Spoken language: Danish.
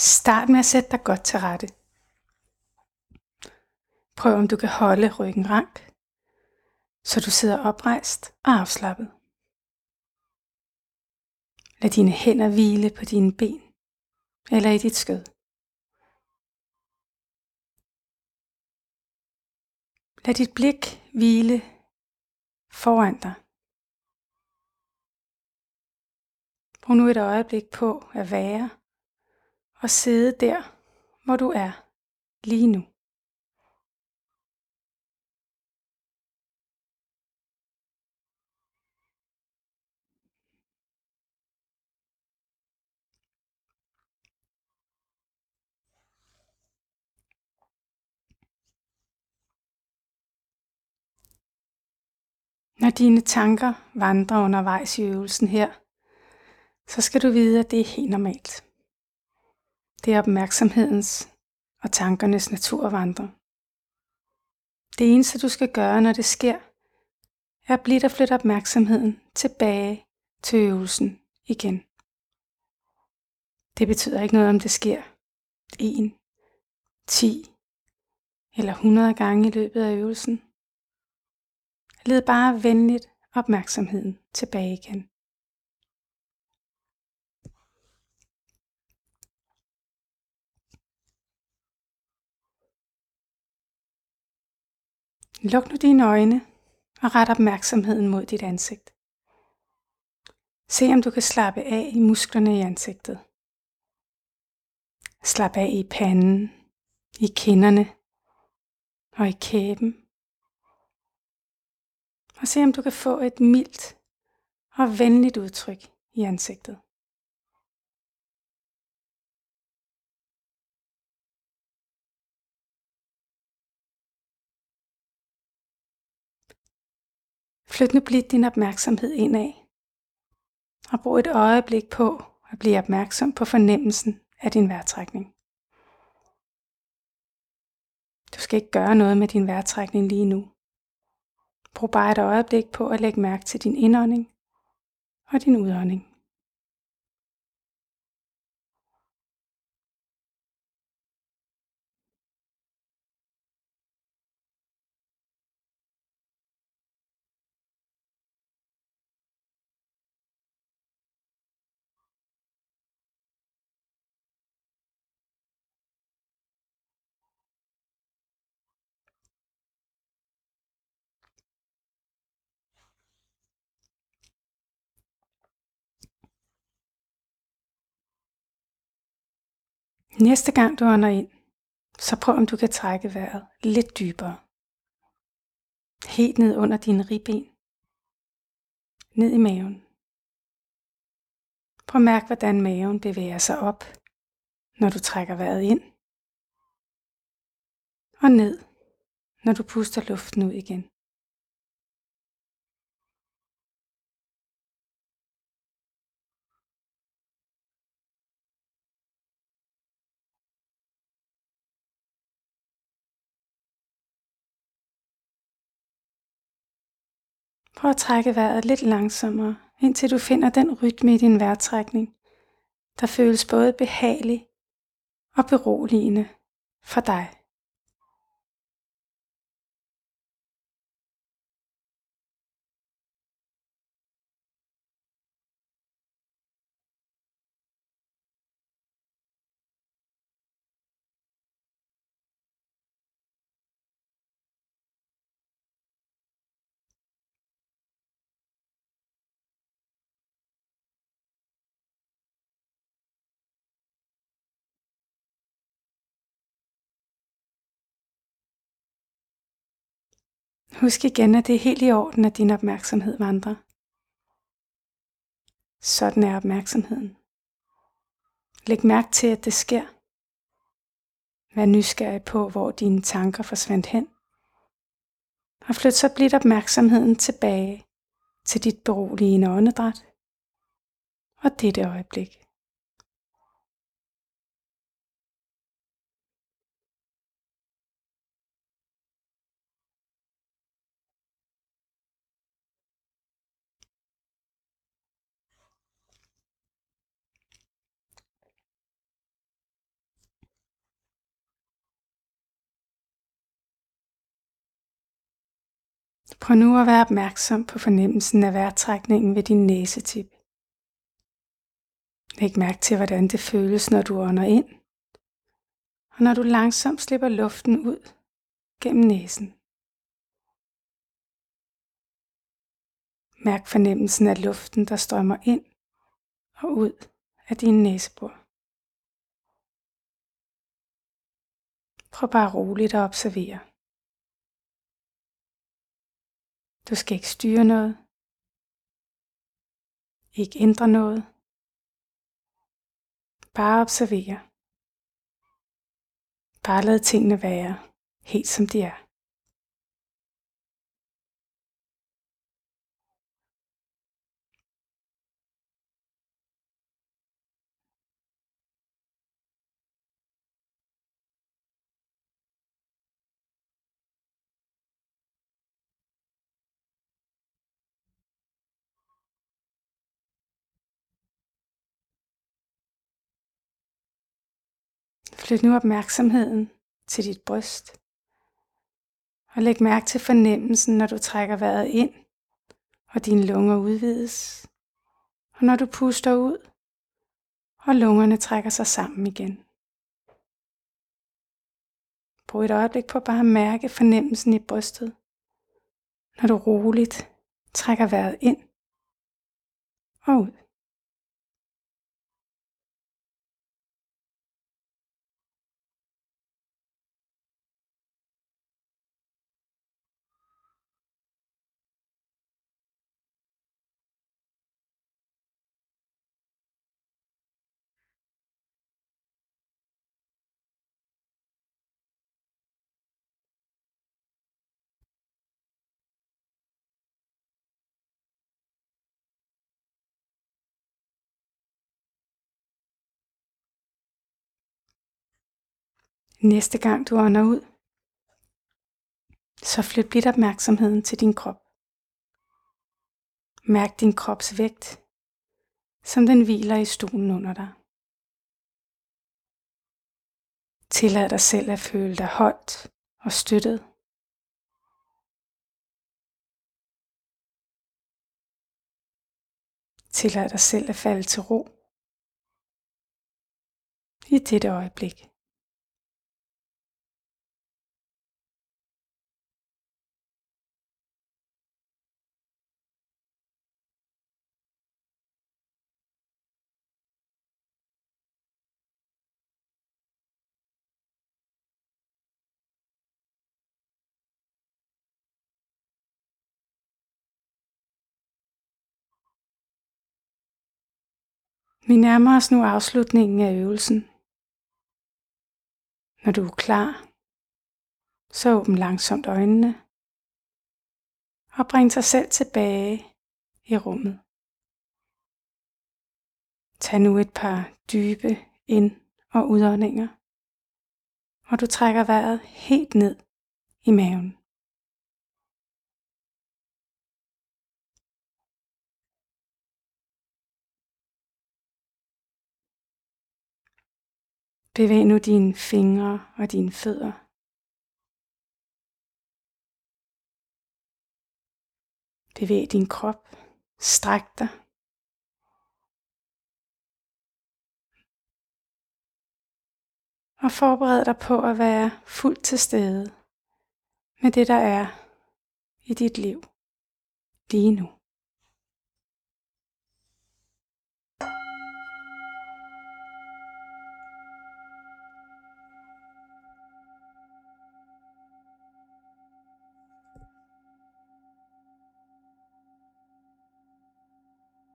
Start med at sætte dig godt til rette. Prøv om du kan holde ryggen rank, så du sidder oprejst og afslappet. Lad dine hænder hvile på dine ben eller i dit skød. Lad dit blik hvile foran dig. Brug nu et øjeblik på at være og sidde der, hvor du er lige nu. Når dine tanker vandrer undervejs i øvelsen her, så skal du vide, at det er helt normalt. Det er opmærksomhedens og tankernes naturvandre. Det eneste du skal gøre, når det sker, er at blive der flytte opmærksomheden tilbage til øvelsen igen. Det betyder ikke noget, om det sker 1, 10 eller 100 gange i løbet af øvelsen. Led bare venligt opmærksomheden tilbage igen. Luk nu dine øjne og ret opmærksomheden mod dit ansigt. Se om du kan slappe af i musklerne i ansigtet. Slap af i panden, i kinderne og i kæben. Og se om du kan få et mildt og venligt udtryk i ansigtet. Flyt nu blidt din opmærksomhed indad. Og brug et øjeblik på at blive opmærksom på fornemmelsen af din vejrtrækning. Du skal ikke gøre noget med din vejrtrækning lige nu. Brug bare et øjeblik på at lægge mærke til din indånding og din udånding. Næste gang du ånder ind, så prøv om du kan trække vejret lidt dybere. Helt ned under dine ribben. Ned i maven. Prøv at mærke, hvordan maven bevæger sig op, når du trækker vejret ind. Og ned, når du puster luften ud igen. Prøv at trække vejret lidt langsommere, indtil du finder den rytme i din vejrtrækning, der føles både behagelig og beroligende for dig. Husk igen, at det er helt i orden, at din opmærksomhed vandrer. Sådan er opmærksomheden. Læg mærke til, at det sker. Vær nysgerrig på, hvor dine tanker forsvandt hen. Og flyt så blidt opmærksomheden tilbage til dit beroligende åndedræt og dette øjeblik. Prøv nu at være opmærksom på fornemmelsen af vejrtrækningen ved din næsetip. Læg mærke til, hvordan det føles, når du ånder ind, og når du langsomt slipper luften ud gennem næsen. Mærk fornemmelsen af luften, der strømmer ind og ud af din næsebor. Prøv bare roligt at observere. Du skal ikke styre noget. Ikke ændre noget. Bare observere. Bare lad tingene være helt som de er. Flyt nu opmærksomheden til dit bryst. Og læg mærke til fornemmelsen, når du trækker vejret ind, og dine lunger udvides. Og når du puster ud, og lungerne trækker sig sammen igen. Brug et øjeblik på bare at mærke fornemmelsen i brystet, når du roligt trækker vejret ind og ud. Næste gang du ånder ud, så flyt blidt opmærksomheden til din krop. Mærk din krops vægt, som den hviler i stolen under dig. Tillad dig selv at føle dig holdt og støttet. Tillad dig selv at falde til ro i dette øjeblik. Vi nærmer os nu afslutningen af øvelsen. Når du er klar, så åbn langsomt øjnene og bring dig selv tilbage i rummet. Tag nu et par dybe ind- og udåndinger, og du trækker vejret helt ned i maven. Bevæg nu dine fingre og dine fødder. Bevæg din krop. Stræk dig. Og forbered dig på at være fuldt til stede med det, der er i dit liv lige nu.